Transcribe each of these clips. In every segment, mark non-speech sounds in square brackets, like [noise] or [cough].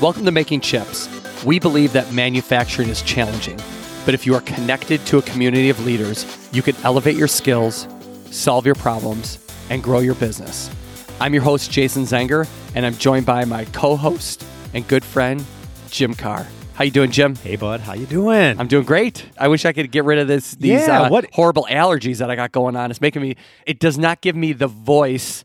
Welcome to Making Chips. We believe that manufacturing is challenging, but if you are connected to a community of leaders, you can elevate your skills, solve your problems, and grow your business. I'm your host, Jason Zenger, and I'm joined by my co-host and good friend, Jim Carr. How you doing, Jim? Hey, bud. How you doing? I'm doing great. I wish I could get rid of this these Yeah, uh, what- horrible allergies that I got going on. It's making me. It does not give me the voice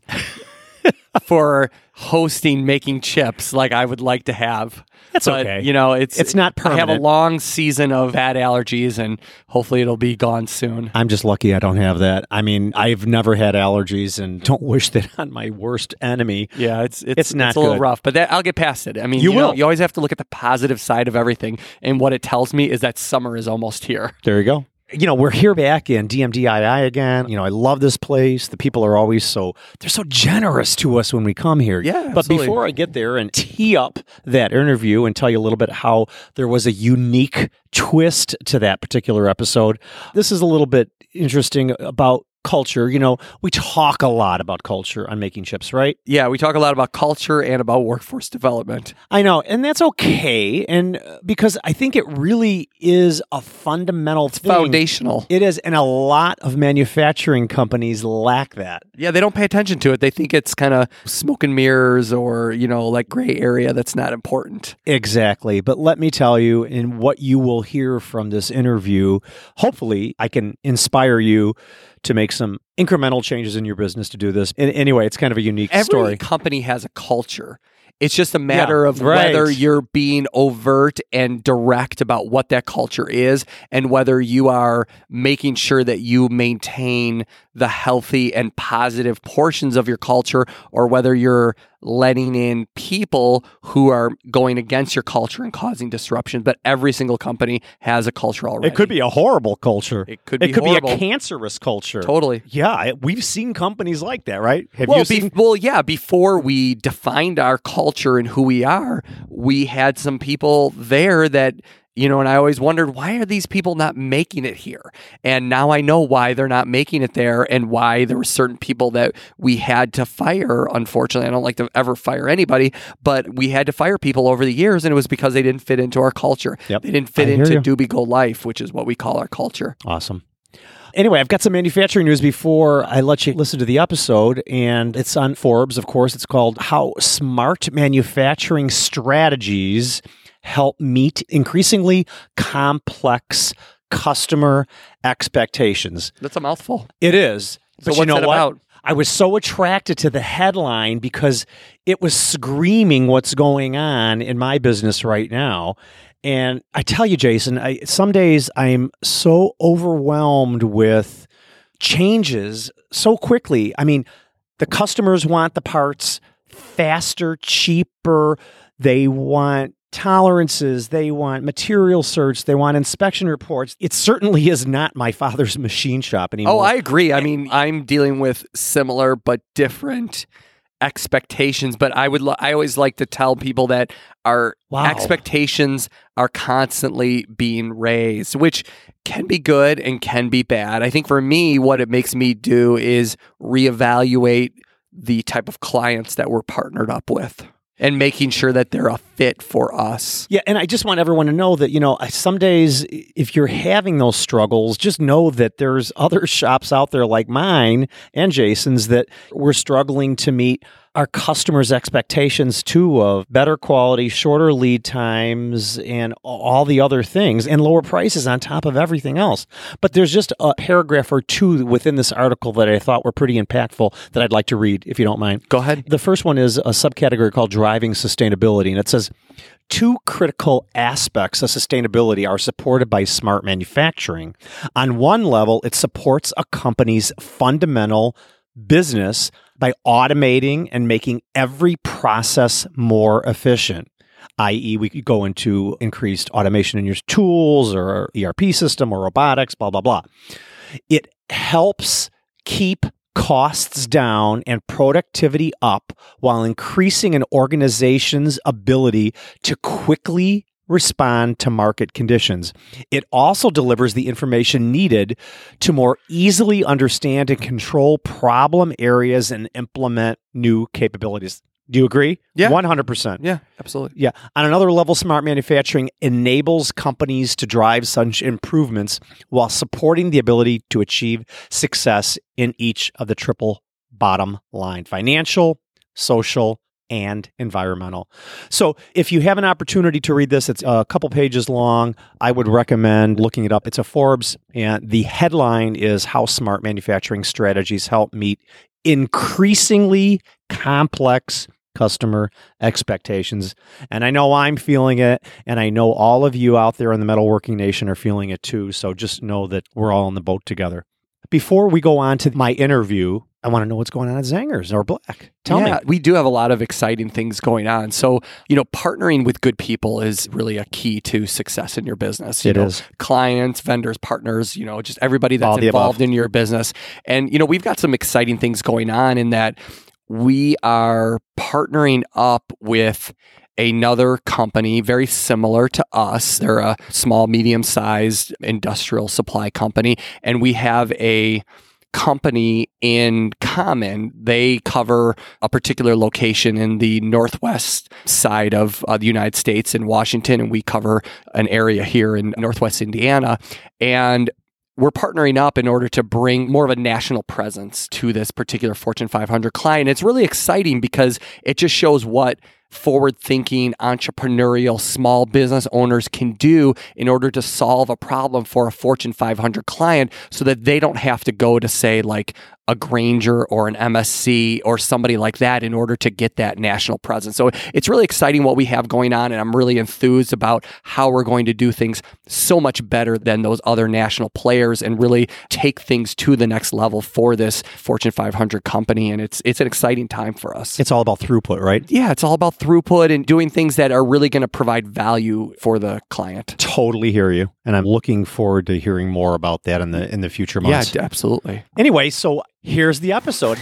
for hosting making chips like I would like to have. That's But, okay. You know, it's It's not I have a long season of bad allergies, and hopefully it'll be gone soon. I'm just lucky I don't have that. I mean, I've never had allergies and [laughs] don't wish that on my worst enemy. Yeah, it's it's, It's not a little rough, but that, I'll get past it. I mean, You you, know, will. you always have to look at the positive side of everything, and what it tells me is that summer is almost here. There you go. You know, we're here back in DMDII again. You know, I love this place. The people are always so they're so generous to us when we come here. Yeah, But absolutely. before I get there and tee up that interview and tell you a little bit how there was a unique twist to that particular episode, this is a little bit interesting about culture. You know, we talk a lot about culture on making chips, right? Yeah, we talk a lot about culture and about workforce development. I know, and that's okay. And uh, because I think it really is a fundamental thing. Foundational. It is, and a lot of manufacturing companies lack that. Yeah, they don't pay attention to it. They think it's kind of smoke and mirrors or, you know, like gray area that's not important. Exactly. But let me tell you, in what you will hear from this interview, hopefully I can inspire you to make some incremental changes in your business to do this. And anyway, it's kind of a unique story. Every story. company has a culture. It's just a matter of right. whether you're being overt and direct about what that culture is and whether you are making sure that you maintain the healthy and positive portions of your culture or whether you're letting in people who are going against your culture and causing disruption. But every single company has a culture already. It could be a horrible culture. It could be It could horrible. be a cancerous culture. Totally. Yeah, we've seen companies like that, right? Have well, you be- seen? well, yeah. Before we defined our culture and who we are, we had some people there that you know, and I always wondered why are these people not making it here? And now I know why they're not making it there, and why there were certain people that we had to fire. Unfortunately, I don't like to ever fire anybody, but we had to fire people over the years, and it was because they didn't fit into our culture. Yep. They didn't fit I into. Doobie Go Life, which is what we call our culture. Awesome. Anyway, I've got some manufacturing news before I let you listen to the episode, and it's on Forbes, of course. It's called How Smart Manufacturing Strategies Help Meet Increasingly Complex Customer Expectations. That's a mouthful. It is. So but you know what? about? I was so attracted to the headline because it was screaming what's going on in my business right now. And I tell you, Jason, I, some days I'm so overwhelmed with changes so quickly. I mean, the customers want the parts faster, cheaper. They want tolerances. They want material certs. They want inspection reports. It certainly is not my father's [laughs] machine shop oh, anymore. Oh, I agree. I mean, I'm dealing with similar but different expectations, but I would li- I always like to tell people that our Wow. expectations are constantly being raised, which can be good and can be bad. I think for me what it makes me do is reevaluate the type of clients that we're partnered up with and making sure that they're a fit for us. Yeah, and I just want everyone to know that, you know, some days if you're having those struggles, just know that there's [laughs] other shops out there like mine and Jason's that we're struggling to meet our customers' expectations too of better quality, shorter lead times, and all the other things, and lower prices on top of everything else. But there's just a paragraph or two within this article that I thought were pretty impactful that I'd like to read, if you don't mind. Go ahead. The first one is a subcategory called driving sustainability, and it says two critical aspects of sustainability are supported by smart manufacturing. On one level, it supports a company's fundamental business by automating and making every process more efficient. i.e., we could go into increased automation in your tools or ERP system or robotics, blah, blah, blah. It helps keep costs down and productivity up while increasing an organization's ability to quickly respond to market conditions. It also delivers the information needed to more easily understand and control problem areas and implement new capabilities. Do you agree? Yeah. 100%. Yeah, absolutely. Yeah. On another level, smart manufacturing enables companies to drive such improvements while supporting the ability to achieve success in each of the triple bottom line financial, social, and environmental. So, if you have an opportunity to read this, it's a couple pages long. I would recommend looking it up. It's a Forbes, and the headline is How Smart Manufacturing Strategies Help Meet Increasingly Complex customer expectations. And I know I'm feeling it, and I know all of you out there in the metalworking nation are feeling it too. So just know that we're all in the boat together. Before we go on to my interview, I want to know what's going on at Zenger's or Black. Tell yeah, me. we do have a lot of exciting things going on. So, you know, partnering with good people is really a key to success in your business. You It know, is. clients, vendors, partners, you know, just everybody that's All involved in your business. And, you know, we've got some exciting things going on in that we are partnering up with another company very similar to us. They're a small, medium sized industrial supply company. And we have a company in common. They cover a particular location in the northwest side of uh, the United States in Washington, and we cover an area here in northwest Indiana. And we're partnering up in order to bring more of a national presence to this particular Fortune 500 client. It's really exciting because it just shows what forward thinking, entrepreneurial small business owners can do in order to solve a problem for a Fortune 500 client so that they don't have to go to, say, like a Grainger or an MSC or somebody like that in order to get that national presence. So it's really exciting what we have going on, and I'm really enthused about how we're going to do things so much better than those other national players and really take things to the next level for this Fortune 500 company. And it's it's an exciting time for us. It's all about throughput, right? yeah, it's all about throughput and doing things that are really going to provide value for the client. Totally hear you. And I'm looking forward to hearing more about that in the in the future months. d- absolutely. Anyway, so here's the episode.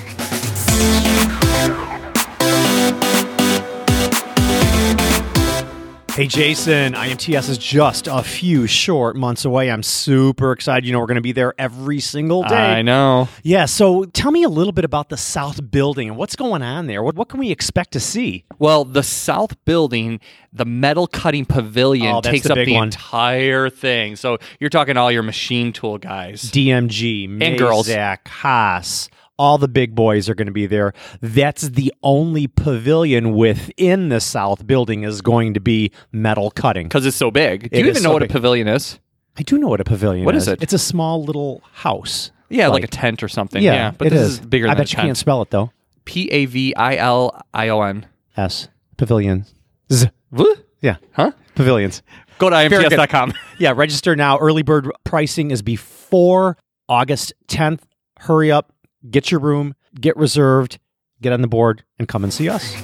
Hey Jason, IMTS is just a few short months away. I'm super excited. You know, we're going to be there every single day. I know. Yeah, so tell me a little bit about the South Building and what's going on there. What, what can we expect to see? Well, the south building, the metal cutting pavilion Oh, takes the up the one. entire thing. So you're talking all your machine tool guys. DMG, And girls. Haas, all the big boys are going to be there. That's the only pavilion within the South building is going to be metal cutting. Because it's so big. Do It you even so know what big. a pavilion is? I do know what a pavilion is. What is. is it? It's a small little house. Yeah, like, Like- a tent or something. Yeah, Yeah, but it this is. is, bigger I than bet a you can't spell it though. P A V I L I O N. S pavilion. Z. Yeah, Huh? pavilions. Go to imts.com. [laughs] Yeah, register now. Early bird pricing is before August 10th. Hurry up, get your room, get reserved, get on the board, and come and see us.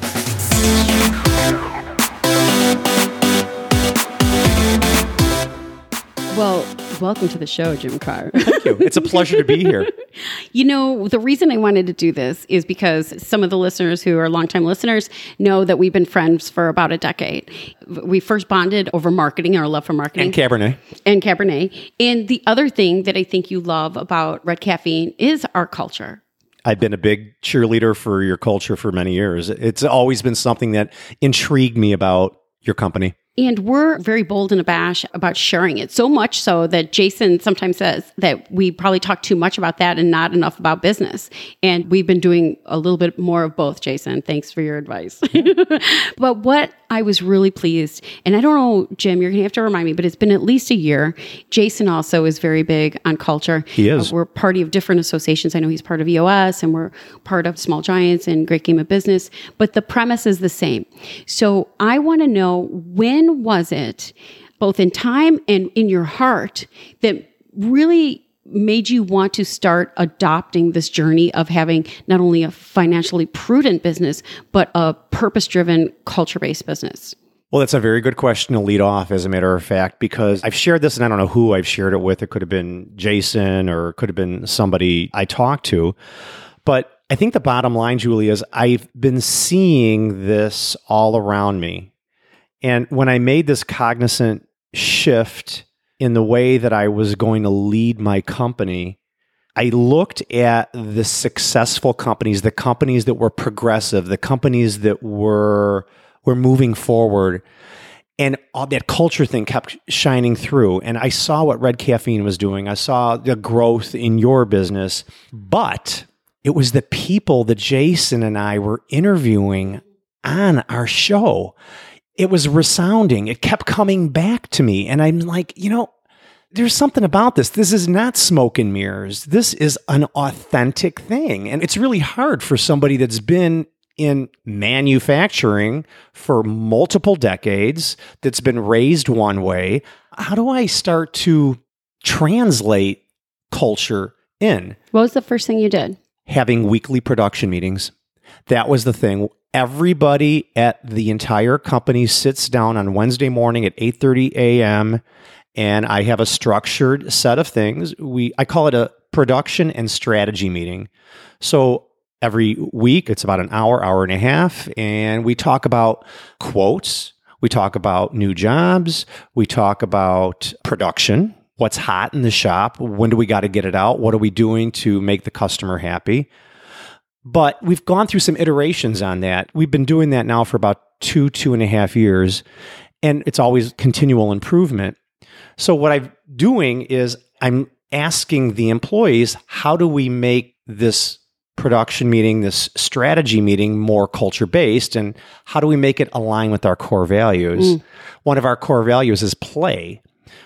Well, welcome to the show, Jim Carr. Thank you. It's a pleasure to be here. [laughs] you know, the reason I wanted to do this is because some of the listeners who are longtime listeners know that we've been friends for about a decade. We first bonded over marketing, our love for marketing And Cabernet. and Cabernet. And the other thing that I think you love about Red Caffeine is our culture. I've been a big cheerleader for your culture for many years. It's always been something that intrigued me about your company. And we're very bold and abash about sharing it. So much so that Jason sometimes says that we probably talk too much about that and not enough about business. And we've been doing a little bit more of both, Jason. Thanks for your advice. [laughs] but what I was really pleased, and I don't know, Jim, you're going to have to remind me, but it's been at least a year. Jason also is very big on culture. He is. Uh, we're part of different associations. I know he's part of EOS and we're part of Small Giants and Great Game of Business, but the premise is the same. So I want to know when was it, both in time and in your heart, that really made you want to start adopting this journey of having not only a financially prudent business, but a purpose driven, culture based business? Well, that's a very good question to lead off, as a matter of fact, because I've shared this and I don't know who I've shared it with. It could have been Jason or it could have been somebody I talked to. But I think the bottom line, Julie, is I've been seeing this all around me. And when I made this cognizant shift in the way that I was going to lead my company, I looked at the successful companies, the companies that were progressive, the companies that were were moving forward, and all that culture thing kept shining through. And I saw what Red Caffeine was doing. I saw the growth in your business, but it was the people that Jason and I were interviewing on our show. It was resounding. It kept coming back to me. And I'm like, you know, there's something about this. This is not smoke and mirrors. This is an authentic thing. And it's really hard for somebody that's been in manufacturing for multiple decades, that's been raised one way. How do I start to translate culture in? What was the first thing you did? Having weekly production meetings. That was the thing. Everybody at the entire company sits down on Wednesday morning at 8:30 a.m and I have a structured set of things. We I call it a production and strategy meeting. So every week it's about an hour, hour and a half, and we talk about quotes. We talk about new jobs. We talk about production. What's hot in the shop? When do we got to get it out? What are we doing to make the customer happy? But we've gone through some iterations on that. We've been doing that now for about two, two and a half years. And it's always continual improvement. So what I'm doing is I'm asking the employees, how do we make this production meeting, this strategy meeting more culture based and how do we make it align with our core values? Mm. One of our core values is play.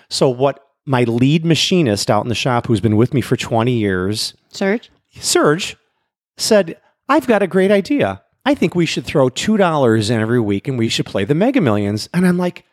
So what my lead machinist out in the shop who's been with me for 20 years, Serge, Serge said, "I've got a great idea. I think we should throw $2 in every week and we should play the Mega Millions." And I'm like,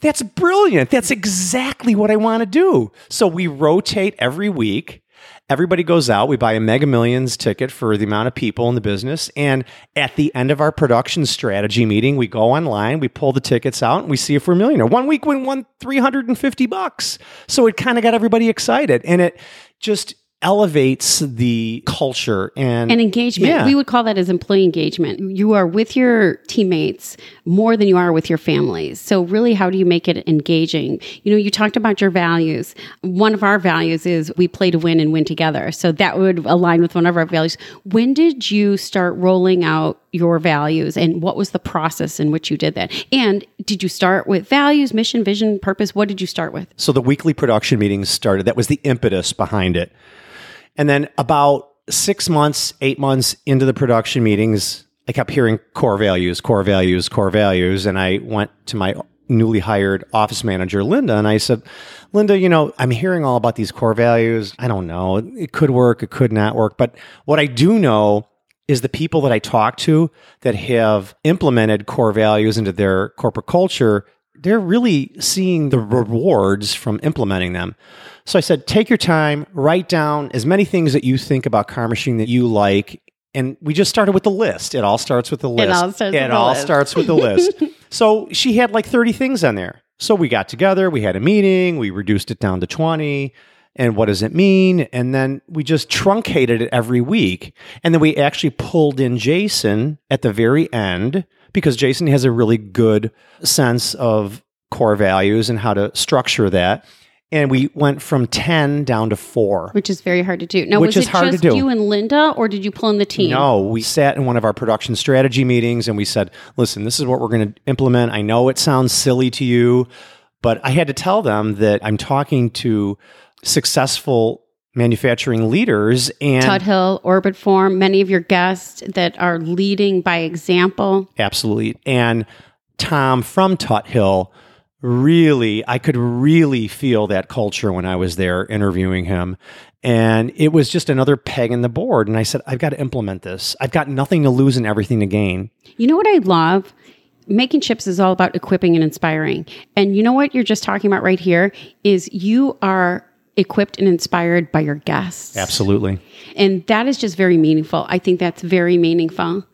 that's brilliant. That's exactly what I want to do. So we rotate every week. Everybody goes out. We buy a Mega Millions ticket for the amount of people in the business. And at the end of our production strategy meeting, we go online, we pull the tickets out, and we see if we're a millionaire. One week we won 350 bucks. So it kind of got everybody excited. And it just elevates the culture and, and engagement. Yeah. We would call that as employee engagement. You are with your teammates more than you are with your families. So really how do you make it engaging? You know, you talked about your values. One of our values is we play to win and win together. So that would align with one of our values. When did you start rolling out your values and what was the process in which you did that? And did you start with values, mission, vision, purpose? What did you start with? So the weekly production meetings started. That was the impetus behind it. And then about six months, eight months into the production meetings, I kept hearing core values, core values, core values. And I went to my newly hired office manager, Linda, and I said, Linda, you know, I'm hearing all about these core values. I don't know. It could work, it could not work. But what I do know is the people that I talk to that have implemented core values into their corporate culture, they're really seeing the rewards from implementing them. So I said, take your time, write down as many things that you think about Carr machine that you like. And we just started with the list. It all starts with the list. It all starts, it with, all the starts with the list. [laughs] so she had like 30 things on there. So we got together, we had a meeting, we reduced it down to 20. And what does it mean? And then we just truncated it every week. And then we actually pulled in Jason at the very end because Jason has a really good sense of core values and how to structure that and we went from 10 down to 4 which is very hard to do now which was is it hard just to do. you and linda or did you pull in the team no we sat in one of our production strategy meetings and we said listen this is what we're going to implement i know it sounds silly to you but i had to tell them that i'm talking to successful manufacturing leaders and Tuthill, Orbitform, many of your guests that are leading by example. Absolutely. And Tom from Tuthill really, I could really feel that culture when I was there interviewing him. And it was just another peg in the board. And I said, I've got to implement this. I've got nothing to lose and everything to gain. You know what I love? Making chips is all about equipping and inspiring. And you know what you're just talking about right here is you are equipped and inspired by your guests. Absolutely. And that is just very meaningful. I think that's very meaningful.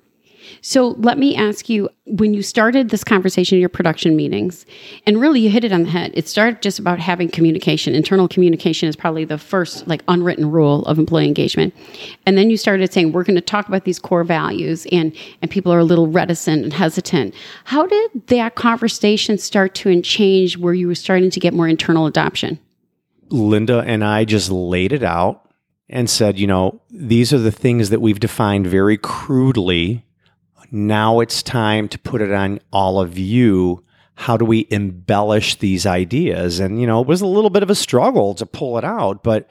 So let me ask you when you started this conversation in your production meetings, and really you hit it on the head, it started just about having communication. Internal communication is probably the first like unwritten rule of employee engagement. And then you started saying, we're going to talk about these core values, and, and people are a little reticent and hesitant. How did that conversation start to change where you were starting to get more internal adoption? Linda and I just laid it out and said, you know, these are the things that we've defined very crudely. Now it's time to put it on all of you. How do we embellish these ideas? And, you know, it was a little bit of a struggle to pull it out, but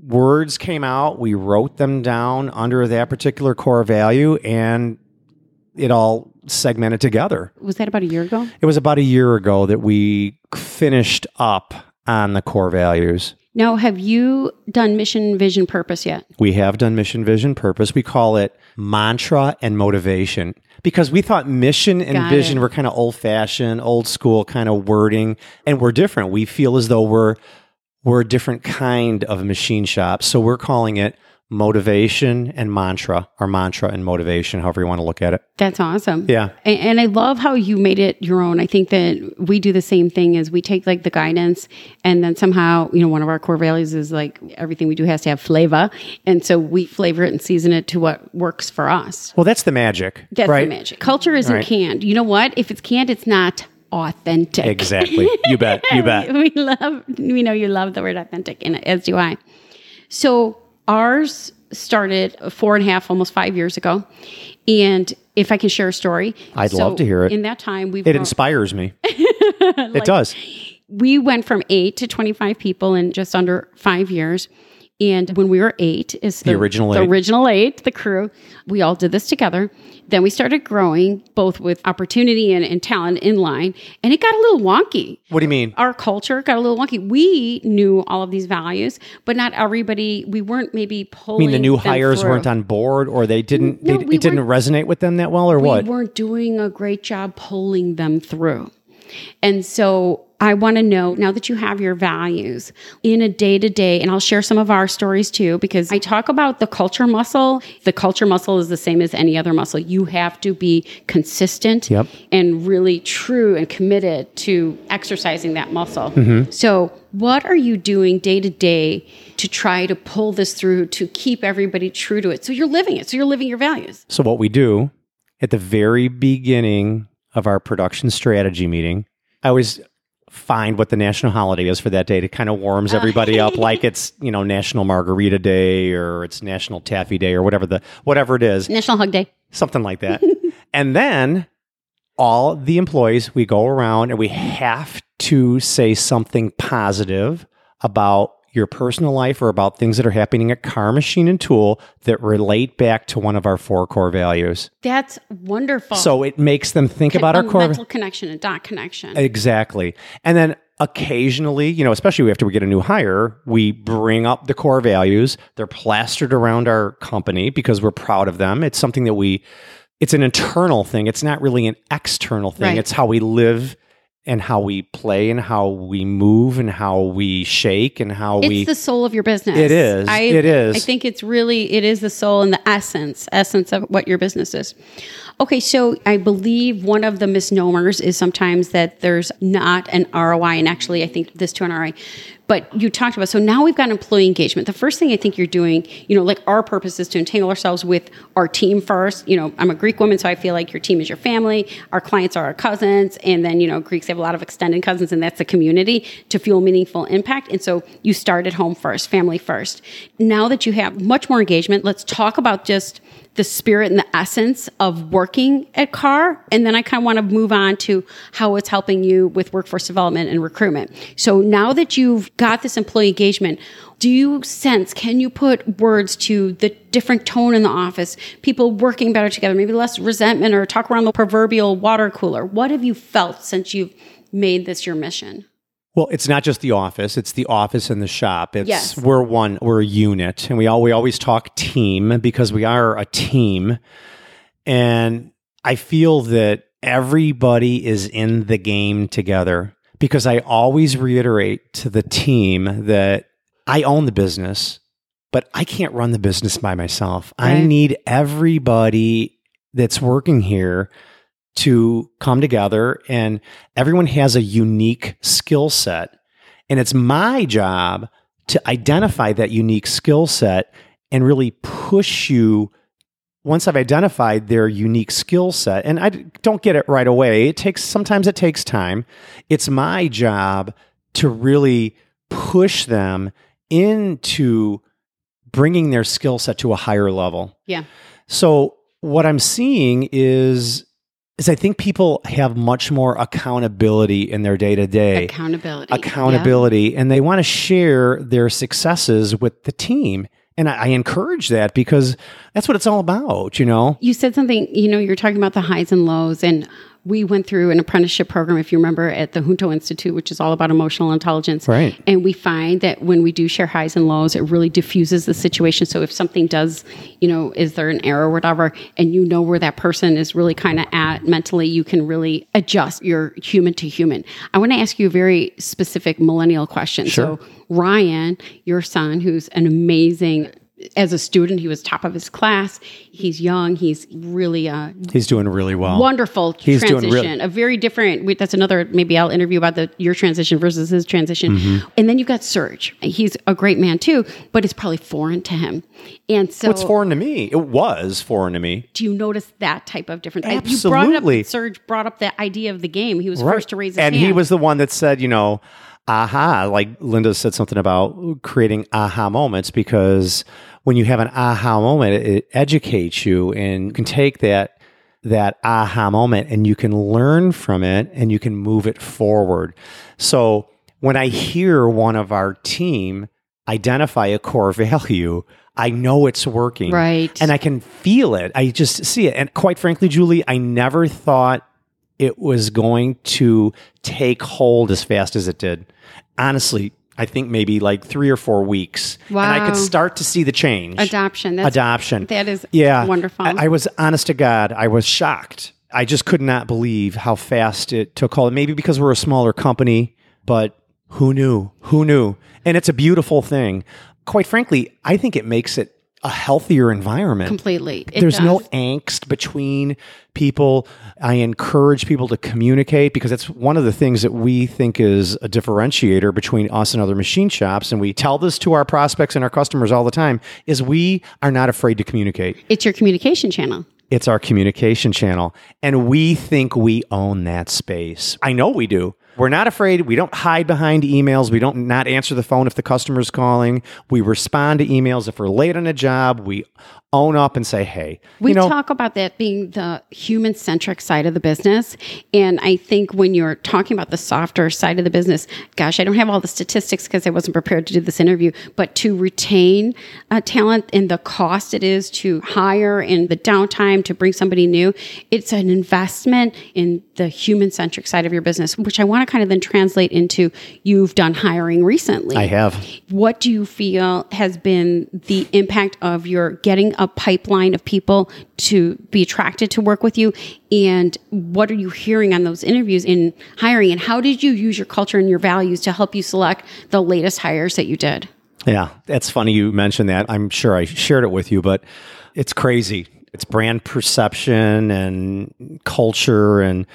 words came out. We wrote them down under that particular core value and it all segmented together. Was that about a year ago? It was about a year ago that we finished up on the core values. Now, have you done mission, vision, purpose yet? We have done mission, vision, purpose. We call it mantra and motivation because we thought mission and Got vision it. were kind of old fashioned, old school kind of wording, and we're different. We feel as though we're we're a different kind of machine shop. So we're calling it motivation and mantra, or mantra and motivation, however you want to look at it. That's awesome. Yeah. And, and I love how you made it your own. I think that we do the same thing as we take like the guidance and then somehow, you know, one of our core values is like everything we do has to have flavor. And so we flavor it and season it to what works for us. Well, that's the magic, That's right? the magic. Culture isn't Right. canned. You know what? If it's canned, it's not authentic. Exactly. You bet. You [laughs] bet. we love we know you love the word authentic and as do i so ours started four and a half almost five years ago and if i can share a story I'd so love to hear it. in that time we've It grown- inspires me. [laughs] it does. we went from eight to 25 people in just under five years and when we were eight is the, original the eight. original eight the crew we all did this together then we started growing both with opportunity and, and talent in line and it got a little wonky What do you mean? our culture got a little wonky. We knew all of these values, but not everybody. We weren't maybe pulling. I mean, the new hires through. weren't on board, or they didn't. No, they, we it didn't resonate with them that well, or We what? We weren't doing a great job pulling them through, and so I want to know now that you have your values in a day to day, and I'll share some of our stories too, because I talk about the culture muscle. The culture muscle is the same as any other muscle. You have to be consistent Yep. and really true and committed to exercising that muscle. Mm-hmm. So, what are you doing day to day to try to pull this through to keep everybody true to it? So, you're living it. So, you're living your values. So what we do at the very beginning of our production strategy meeting, I always find what the national holiday is for that day. It kind of warms uh. everybody up, [laughs] like it's you know National Margarita Day or it's National Taffy Day or whatever the whatever it is, National Hug Day. something like that. [laughs] and then all the employees we go around and we have to say something positive about your personal life or about things that are happening at Carr machine and tool that relate back to one of our four core values That's wonderful. so it makes them think about our oh, core mental connection, and dot connection. exactly and then occasionally you know especially after we get a new hire we bring up the core values they're plastered around our company because we're proud of them it's something that we it's an internal thing it's not really an external thing Right. it's how we live and how we play and how we move and how we shake and how it's we the soul of your business. It is. I, It is. I think it's really it is the soul and the essence essence of what your business is. Okay, so I believe one of the misnomers is sometimes that there's not an ROI, and actually, I think this to an ROI. But you talked about so now we've got employee engagement. The first thing I think you're doing, you know, like our purpose is to entangle ourselves with our team first. You know, I'm a Greek woman, so I feel like your team is your family. Our clients are our cousins, and then you know, Greeks have a lot of extended cousins, and that's the community to fuel meaningful impact. And so you start at home first, family first. Now that you have much more engagement, let's talk about just the spirit and the essence of working at Carr. And then I kind of want to move on to how it's helping you with workforce development and recruitment. So now that you've got this employee engagement, do you sense, can you put words to the different tone in the office, people working better together, maybe less resentment or talk around the proverbial water cooler? What have you felt since you've made this your mission? Well, it's not just the office; it's the office and the shop. It's Yes. we're one, we're a unit, and we all we always talk team because we are a team. And I feel that everybody is in the game together because I always reiterate to the team that I own the business, but I can't run the business by myself. I need everybody that's working here to come together and everyone has a unique skill set and it's my job to identify that unique skill set and really push you once I've identified their unique skill set, and I don't get it right away, it takes sometimes it takes time. It's my job to really push them into bringing their skill set to a higher level. Yeah. So what I'm seeing is is I think people have much more accountability in their day to day Accountability. accountability, and they want to share their successes with the team. And I, I encourage that because that's what it's all about, you know. You said something, you know, you're talking about the highs and lows. And we went through an apprenticeship program, if you remember, at the Junto Institute, which is all about emotional intelligence. Right. And we find that when we do share highs and lows, it really diffuses the situation. So if something does, you know, is there an error or whatever, and you know where that person is really kind of at mentally, you can really adjust your human to human. I want to ask you a very specific millennial question. Sure. So, Ryan, your son, who's an amazing as a student, he was top of his class. He's young. He's really uh, He's doing really well. wonderful He's doing transition. really- a very different. That's another. Maybe I'll interview about the your transition versus his transition. Mm-hmm. And then you've got Serge. He's a great man too, but it's probably foreign to him. And so, It's foreign to me. It was foreign to me. do you notice that type of difference? You brought Absolutely. up Serge brought up the idea of the game. He was Right. first to raise his and hand. he was the one that said, you know, aha, like Linda said something about creating aha moments because when you have an aha moment, it, educates you and you can take that that aha moment and you can learn from it and you can move it forward. So when I hear one of our team identify a core value, I know it's working. Right. And I can feel it. I just see it. And quite frankly, Julie, I never thought it was going to take hold as fast as it did. Honestly, I think maybe like three or four weeks. And I could start to see the change. adoption. That's, Adoption. That is yeah. wonderful. I, I was honest to God, I was shocked. I just could not believe how fast it took hold. Maybe because we're a smaller company, but who knew? Who knew? And it's a beautiful thing. Quite frankly, I think it makes it a healthier environment. completely. It There's no angst between people. I encourage people to communicate because that's one of the things that we think is a differentiator between us and other machine shops. And we tell this to our prospects and our customers all the time is we are not afraid to communicate. It's your communication channel. It's our communication channel. And we think we own that space. I know we do. We're not afraid. We don't hide behind emails. We don't not answer the phone if the customer's calling. We respond to emails if we're late on a job. We own up and say, hey, We you know, talk about that being the human centric side of the business. And I think when you're talking about the softer side of the business, gosh, I don't have all the statistics because I wasn't prepared to do this interview, but to retain uh, talent and the cost it is to hire and the downtime to bring somebody new, it's an investment in the human centric side of your business, which I want to kind of then translate into you've done hiring recently. I have. What do you feel has been the impact of your getting a pipeline of people to be attracted to work with you? And what are you hearing on those interviews in hiring? And how did you use your culture and your values to help you select the latest hires that you did? Yeah, that's funny you mentioned that. I'm sure I shared it with you, but it's crazy. It's brand perception and culture. And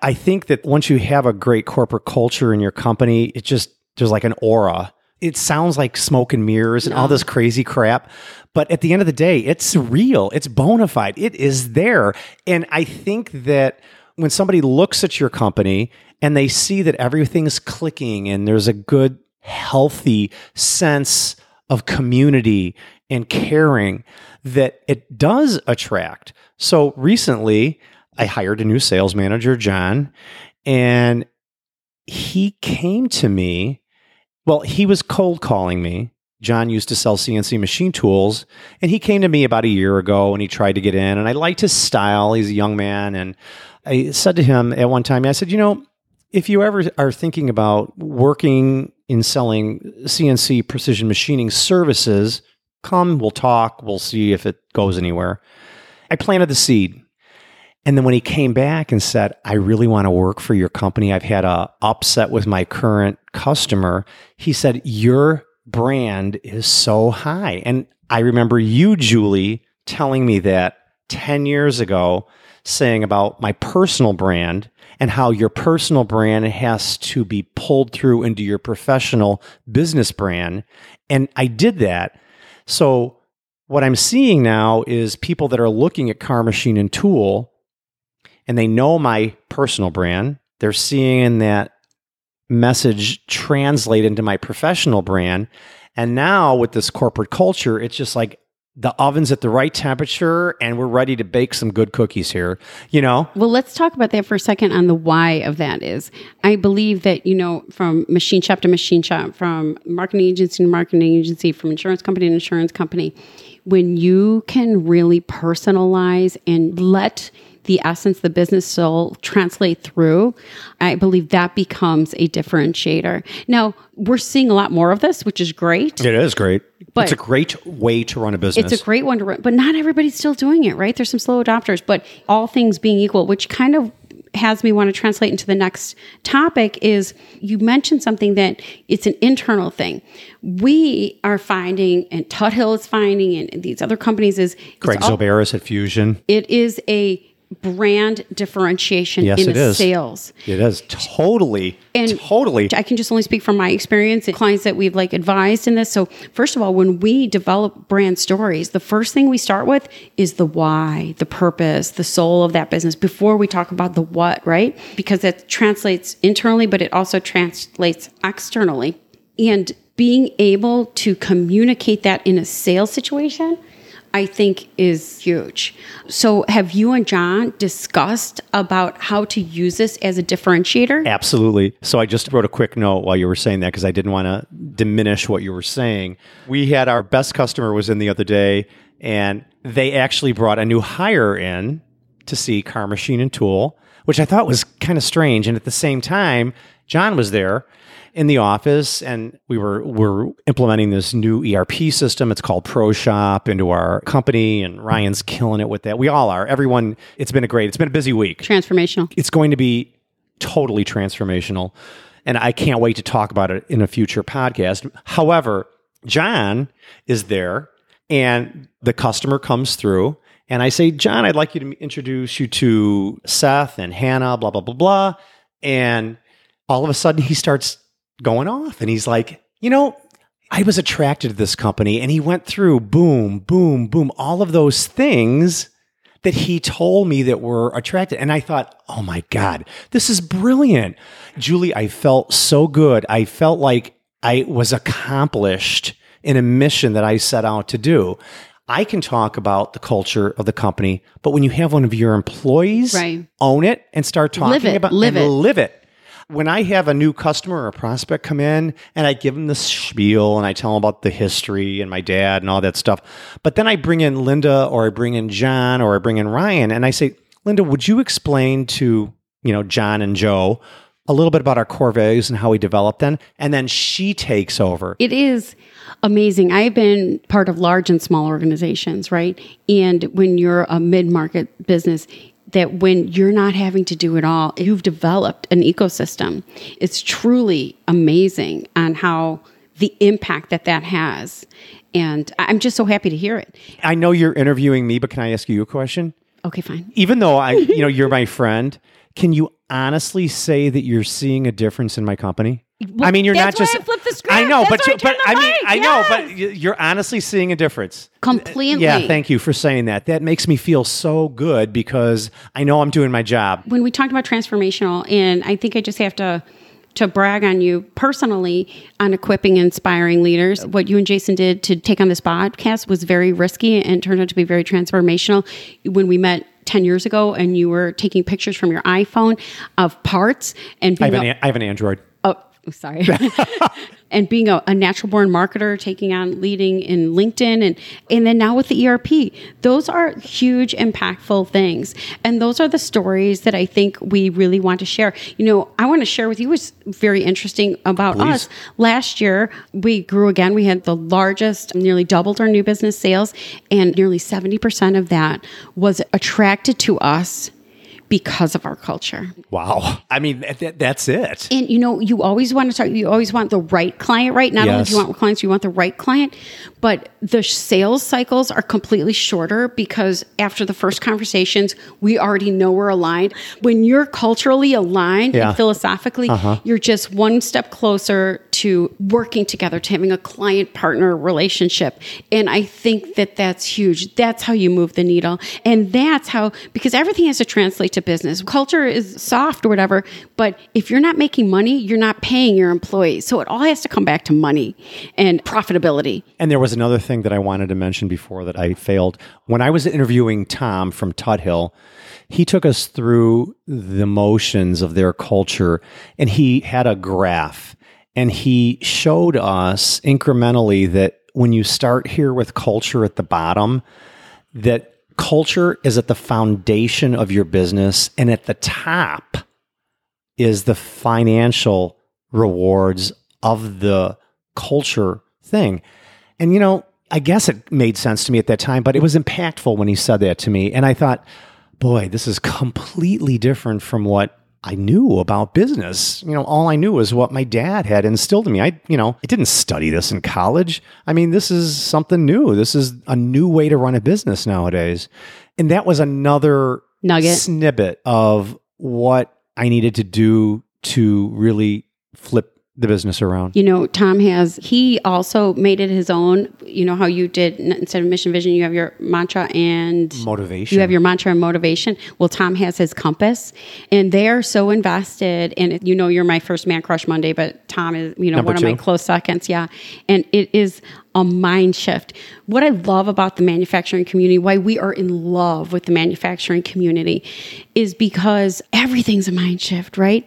I think that once you have a great corporate culture in your company, it just, there's like an aura. It sounds like smoke and mirrors and all this crazy crap. But at the end of the day, it's real, it's bona fide, it is there. And I think that when somebody looks at your company and they see that everything's clicking and there's a good, healthy sense of community and caring, that it does attract. So recently, I hired a new sales manager, John, and he came to me. Well, he was cold calling me. John used to sell CNC machine tools, and he came to me about a year ago and he tried to get in. And I liked his style. He's a young man. And I said to him at one time, I said, You know, if you ever are thinking about working in selling CNC precision machining services, come, we'll talk, we'll see if it goes anywhere. I planted the seed. And then when he came back and said, I really want to work for your company, I've had a upset with my current customer, he said, Your brand is so high. And I remember you, Julie, telling me that 10 years ago, saying about my personal brand and how your personal brand has to be pulled through into your professional business brand. And I did that. So what I'm seeing now is people that are looking at Carr Machine and Tool and they know my personal brand. They're seeing that message translate into my professional brand And now with this corporate culture, it's just like the oven's at the right temperature and we're ready to bake some good cookies here, you know? Well, let's talk about that for a second on the why of that is. I believe that, you know, from machine shop to machine shop, from marketing agency to marketing agency, from insurance company to insurance company, when you can really personalize and let the essence, the business soul translate through, I believe that becomes a differentiator. Now, we're seeing a lot more of this, which is great. It is great. But- it's a great way to run a business. It's a great one to run, but not everybody's still doing it, right? There's some slow adopters, but all things being equal, which kind of has me want to translate into the next topic is you mentioned something that it's an internal thing. We are finding, and Tuthill is finding, and these other companies is Craig Zobaris at Fusion. it is a brand differentiation Yes, in it is. sales. It is totally, And- totally. I can just only speak from my experience and clients that we've like advised in this. So first of all, when we develop brand stories, the first thing we start with is the why, the purpose, the soul of that business before we talk about the what, right? Because that translates internally, but it also translates externally. And being able to communicate that in a sales situation I think is huge. So, have you and John discussed about how to use this as a differentiator? Absolutely. So I just wrote a quick note while you were saying that because I didn't want to diminish what you were saying. We had our best customer was in the other day, and they actually brought a new hire in to see Carr Machine and Tool, which I thought was kind of strange. And at the same time, John was there in the office and we were we're implementing this new ERP system. It's called ProShop into our company and Ryan's killing it with that. We all are. Everyone it's been a great it's been a busy week Transformational. it's going to be totally transformational. And I can't wait to talk about it in a future podcast. However, John is there and the customer comes through. And I say, John, I'd like you to introduce you to Seth and Hannah, blah, blah, blah, blah. And all of a sudden he starts going off and he's like, you know, I was attracted to this company. And he went through boom, boom, boom, all of those things that he told me that were attracted. And I thought, oh my God, this is brilliant. Julie, I felt so good. I felt like I was accomplished in a mission that I set out to do. I can talk about the culture of the company, but when you have one of your employees Right. own it and start talking Live it, about live and it. live it. When I have a new customer or a prospect come in and I give them the spiel and I tell them about the history and my dad and all that stuff, but then I bring in Linda or I bring in John or I bring in Ryan and I say, Linda, would you explain to, you know, John and Joe a little bit about our core values and how we develop them? And then she takes over. It is amazing. I've been part of large and small organizations, right? And when you're a mid market business, that when you're not having to do it all, you've developed an ecosystem. It's truly amazing on how the impact that that has. And I'm just so happy to hear it. I know you're interviewing me, but can I ask you a question? Okay, fine. Even though I, [laughs] you know, you're my friend, can you honestly say that you're seeing a difference in my company? I mean, you're not just. I flipped the script. I know, That's but I you, but the I mean. I know, but you're honestly seeing a difference. Completely. Yeah, thank you for saying that. That makes me feel so good because I know I'm doing my job. when we talked about transformational and i think i just have to to brag on you personally on equipping and inspiring leaders what you and jason did to take on this podcast was very risky and turned out to be very transformational when we met 10 years ago and you were taking pictures from your iphone of parts and I have, an, I have an Android. Oh, sorry. [laughs] and being a, a natural born marketer, taking on leading in LinkedIn, and and then now with the ERP, those are huge, impactful things, and those are the stories that I think we really want to share. You know, I want to share with you what's very interesting about us. Last year, we grew again. We had the largest, nearly doubled our new business sales, and nearly seventy percent of that was attracted to us because of our culture. Wow. I mean, that, that- that's it. And you know, you always want to talk, you always want the right client, right? Not only do you want clients, you want the right client, but the sales cycles are completely shorter because after the first conversations, we already know we're aligned. When you're culturally aligned Yeah. Uh-huh. and philosophically, you're just one step closer to working together, to having a client partner relationship. And I think that that's huge. That's how you move the needle. And that's how, because everything has to translate to business. Culture is soft or whatever, but if you're not making money, you're not paying your employees. So it all has to come back to money and profitability. And there was another thing that I wanted to mention before that I failed. When I was interviewing Tom from Tuthill, he took us through the motions of their culture and he had a graph and he showed us incrementally that when you start here with culture at the bottom, that culture is at the foundation of your business and at the top is the financial rewards of the culture thing. And you know, I guess it made sense to me at that time, but it was impactful when he said that to me. And I thought, boy, this is completely different from what I knew about business. You know, all I knew was what my dad had instilled in me. I, you know, I didn't study this in college. I mean, this is something new. This is a new way to run a business nowadays. And that was another Nugget. snippet of what I needed to do to really flip the business around. You know, Tom has, he also made it his own. You know how you did, instead of mission vision, you have your mantra and Motivation. you have your mantra and motivation. Well, Tom has his compass, and they're so invested. And you know, you're my first man crush Monday, but Tom is, you know, Number one of my close seconds. Yeah. And it is a mind shift. What I love about the manufacturing community, why we are in love with the manufacturing community, is because everything's a mind shift, right?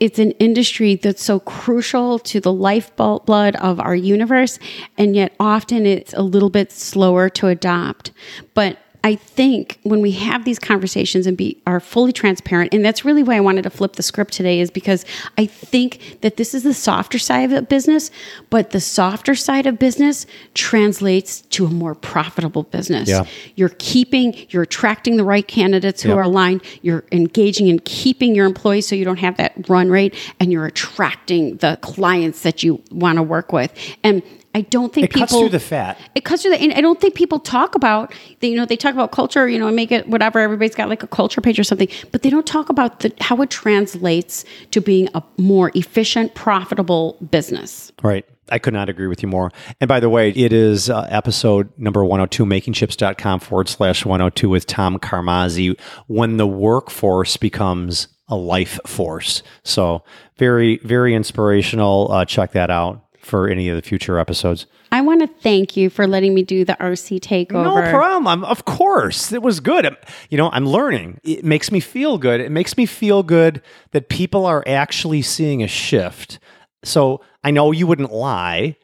It's an industry that's so crucial to the lifeblood of our universe, and yet often it's a little bit slower to adopt. But I think when we have these conversations and be are fully transparent, and that's really why I wanted to flip the script today, is because I think that this is the softer side of business, but the softer side of business translates to a more profitable business. Yeah. You're keeping, you're attracting the right candidates who Yep. are aligned, you're engaging and keeping your employees so you don't have that run rate, and you're attracting the clients that you want to work with. And I don't think It people cuts through the fat. it cuts through the and I don't think people talk about the, you know they talk about culture you know and make it whatever everybody's got like a culture page or something but they don't talk about the how it translates to being a more efficient profitable business Right. I could not agree with you more. And by the way, it is uh, episode number 102, makingchips.com forward slash 102 with Tom Carmazzi, when the workforce becomes a life force. So very, very inspirational. Uh, check that out for any of the future episodes. I want to thank you for letting me do the RC takeover No problem. I'm, of course, it was good. I'm- you know, I'm learning. It makes me feel good. It makes me feel good that people are actually seeing a shift. So I know you wouldn't lie.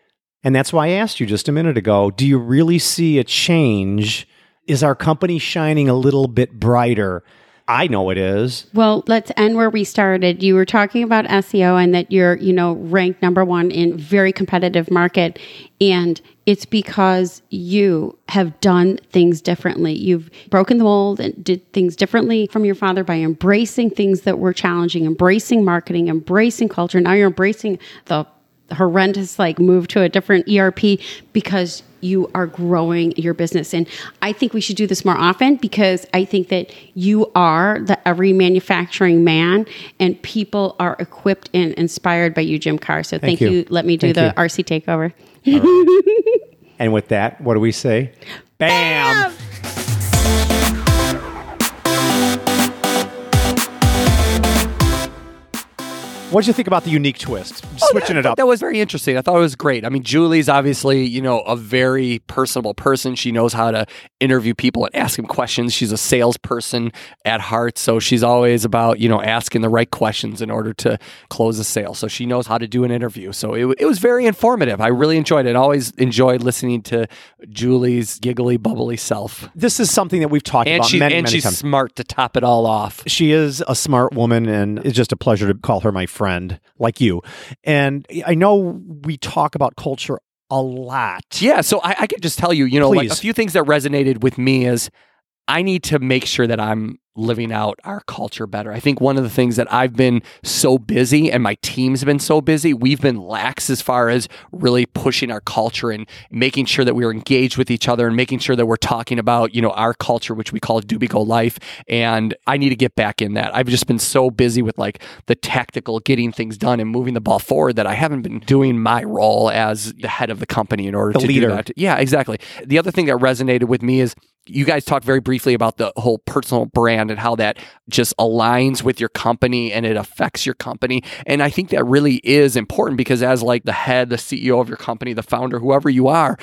And that's why I asked you just a minute ago do you really see a change? Is our company shining a little bit brighter? I know it is. Well, let's end where we started. You were talking about SEO and that you're, you know, ranked number one in very competitive market. And it's because you have done things differently. You've broken the mold and did things differently from your father by embracing things that were challenging, embracing marketing, embracing culture. Now you're embracing the horrendous like move to a different ERP because you are growing your business. And I think we should do this more often because I think that you are the every manufacturing man and people are equipped and inspired by you, Jim Carr. So thank, you. you. Let me do Thank the you. RC takeover. [laughs] And with that, what do we say? Bam! What did you think about the unique twist? Oh, Switching I it up. That was very interesting. I thought it was great. I mean, Julie's obviously, you know, a very personable person. She knows how to interview people and ask them questions. She's a salesperson at heart. So she's always about, you know, asking the right questions in order to close a sale. So she knows how to do an interview. So it, it was very informative. I really enjoyed it. I always enjoyed listening to Julie's giggly, bubbly self. This is something that we've talked And, about she, many, and many she's times. smart to top it all off. She is a smart woman, and it's just a pleasure to call her my friend, like you. And I know we talk about culture a lot. Yeah, so I, I could just tell you, you know, like a few things that resonated with me is I need to make sure that I'm living out our culture better. I think one of the things that I've been so busy and my team's been so busy, we've been lax as far as really pushing our culture and making sure that we're engaged with each other and making sure that we're talking about, you know, our culture, which we call Dubigo Life. And I need to get back in that. I've just been so busy with like the tactical getting things done and moving the ball forward that I haven't been doing my role as the head of the company in order The to leader. do that. Yeah, exactly. The other thing that resonated with me is you guys talked very briefly about the whole personal brand and how that just aligns with your company and it affects your company. And I think that really is important because as like the head, the CEO of your company, the founder, whoever you are,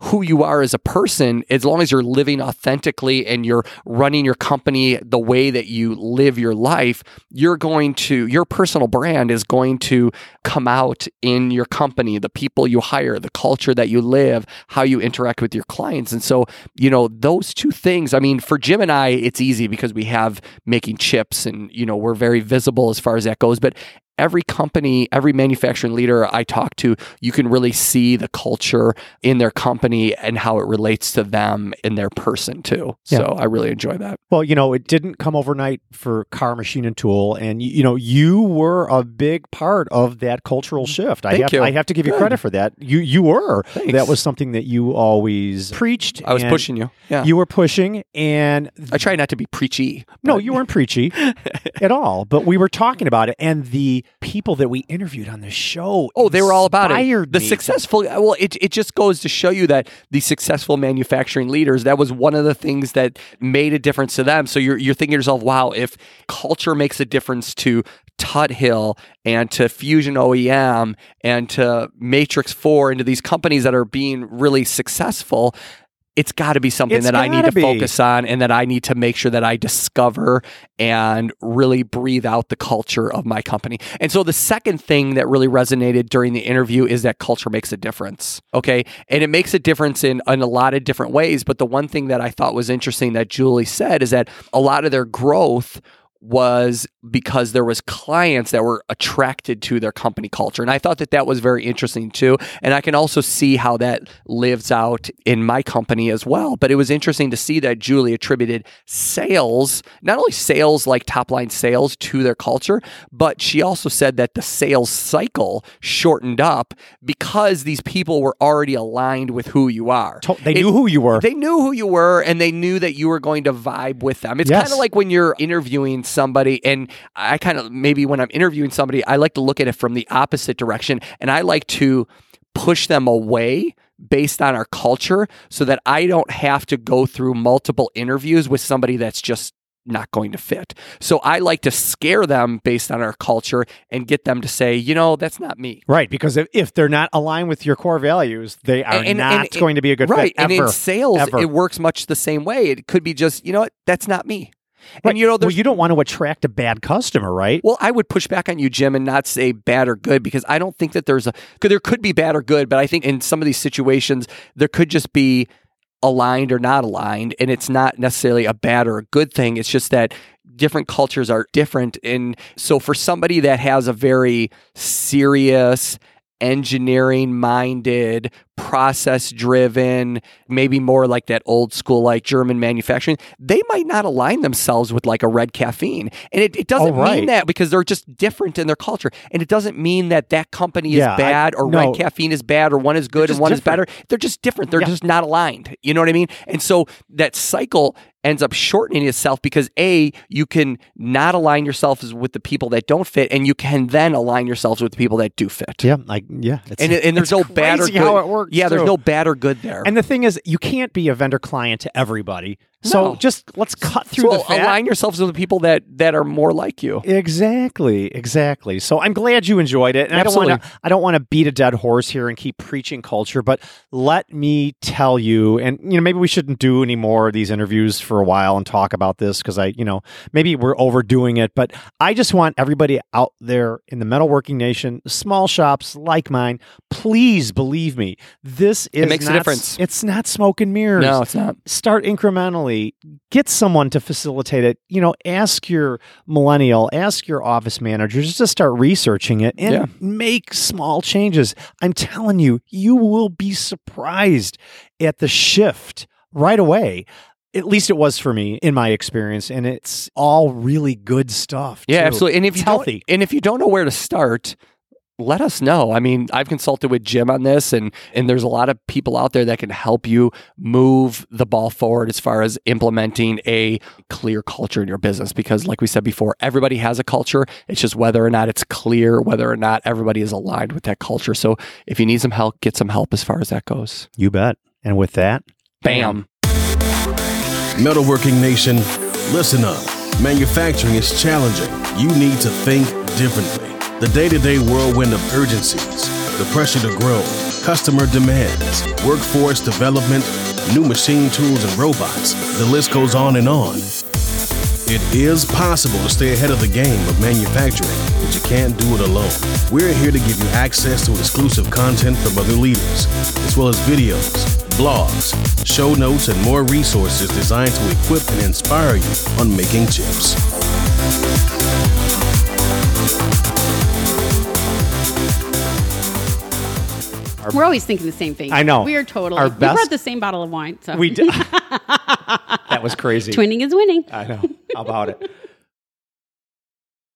who you are as a person, as long as you're living authentically and you're running your company the way that you live your life, you're going to, your personal brand is going to come out in your company, the people you hire, the culture that you live, how you interact with your clients. And so, you know, those two things, I mean, for Jim and I, it's easy because we have making chips and, you know, we're very visible as far as that goes. But every company, every manufacturing leader I talk to, you can really see the culture in their company and how it relates to them in their person too. Yeah. So I really enjoy that. Well, you know, it didn't come overnight for Carr Machine and Tool, and you, you know, you were a big part of that cultural mm-hmm. shift. I Thank have, you. I have to give you Good. credit for that. You, you were. Thanks. That was something that you always preached. I was pushing you. Yeah. You were pushing, and I try not to be preachy. no, you weren't preachy [laughs] at all. But we were talking about it, and the people that we interviewed on the show. Oh, they were all about it. The me. successful, uh, well, it, it just goes to show you that the successful manufacturing leaders, that was one of the things that made a difference to them. So you're, you're thinking to yourself, wow, if culture makes a difference to Tuthill and to Fusion OEM and to Matrix 4 and to these companies that are being really successful, it's got to be something It's that I need to be. focus on and that I need to make sure that I discover and really breathe out the culture of my company. And so the second thing that really resonated during the interview is that culture makes a difference. Okay. And it makes a difference in, in a lot of different ways. But the one thing that I thought was interesting that Julie said is that a lot of their growth was because there was clients that were attracted to their company culture and i thought that that was very interesting too and i can also see how that lives out in my company as well but it was interesting to see that julie attributed sales not only sales like top line sales to their culture but she also said that the sales cycle shortened up because these people were already aligned with who you are They It- knew who you were. they knew who you were and they knew that you were going to vibe with them. It's Yes. kind of like when you're interviewing somebody, and I kind of maybe when I'm interviewing somebody, I like to look at it from the opposite direction and I like to push them away based on our culture so that I don't have to go through multiple interviews with somebody that's just not going to fit. So I like to scare them based on our culture and get them to say, you know, that's not me. Right, because if, if they're not aligned with your core values, they are And- and- not and- going to be a good right. fit and ever. in sales, ever. it works much the same way. It could be just, you know what, that's not me. Right. And you know, well, you don't want to attract a bad customer, right? Well, I would push back on you, Jim, and not say bad or good because I don't think that there's a. There could be bad or good, but I think in some of these situations there could just be aligned or not aligned, and it's not necessarily a bad or a good thing. It's just that different cultures are different, and so for somebody that has a very serious engineering minded process driven maybe more like that old school like german manufacturing they might not align themselves with like a red caffeine and it, it doesn't Oh, right. mean that because they're just different in their culture and it doesn't mean that that company is Yeah, I- bad or no. red caffeine is bad or one is good and one is better they're just different they're Yeah. just not aligned you know what i mean and so that cycle ends up shortening itself because a you can not align yourself with the people that don't fit and you can then align yourselves with the people that do fit Yeah, like yeah, it's, and, and there's no bad or good how it works. Yeah there's no bad or good there And the thing is, you can't be a vendor client to everybody. So No. just let's cut through so the fat. align yourselves with the people that that are more like you Exactly, exactly. So I'm glad you enjoyed it. And Absolutely. I don't want to I don't want to beat a dead horse here and keep preaching culture, but let me tell you and you know maybe we shouldn't do any more of these interviews for a while and talk about this because I, you know, maybe we're overdoing it, but I just want everybody out there in the metalworking nation, small shops like mine, please believe me. This is makes a difference. It's not smoke and mirrors no it's not start incrementally get someone to facilitate it you know ask your millennial ask your office managers to start researching it and Yeah. make small changes i'm telling you you will be surprised at the shift right away at least it was for me in my experience and it's all really good stuff Yeah, too. absolutely. And if It's you healthy. and if you don't know where to start, let us know. I mean, I've consulted with Jim on this, and and there's a lot of people out there that can help you move the ball forward as far as implementing a clear culture in your business. Because, like we said before, everybody has a culture. It's just whether or not it's clear, whether or not everybody is aligned with that culture. So, if you need some help, get some help as far as that goes. you bet and with that Bam. Metalworking Nation, listen up. Manufacturing is challenging. You need to think differently. The day to day whirlwind of urgencies, the pressure to grow, customer demands, workforce development, new machine tools and robots, the list goes on and on. It is possible to stay ahead of the game of manufacturing, but you can't do it alone. We're here to give you access to exclusive content from other leaders, as well as videos, blogs, show notes, and more resources designed to equip and inspire you on making chips. We're always thinking the same thing. I know. We are totally. Our we best- brought the same bottle of wine. So We did. [laughs] that was crazy. twinning is winning. I know. How about it?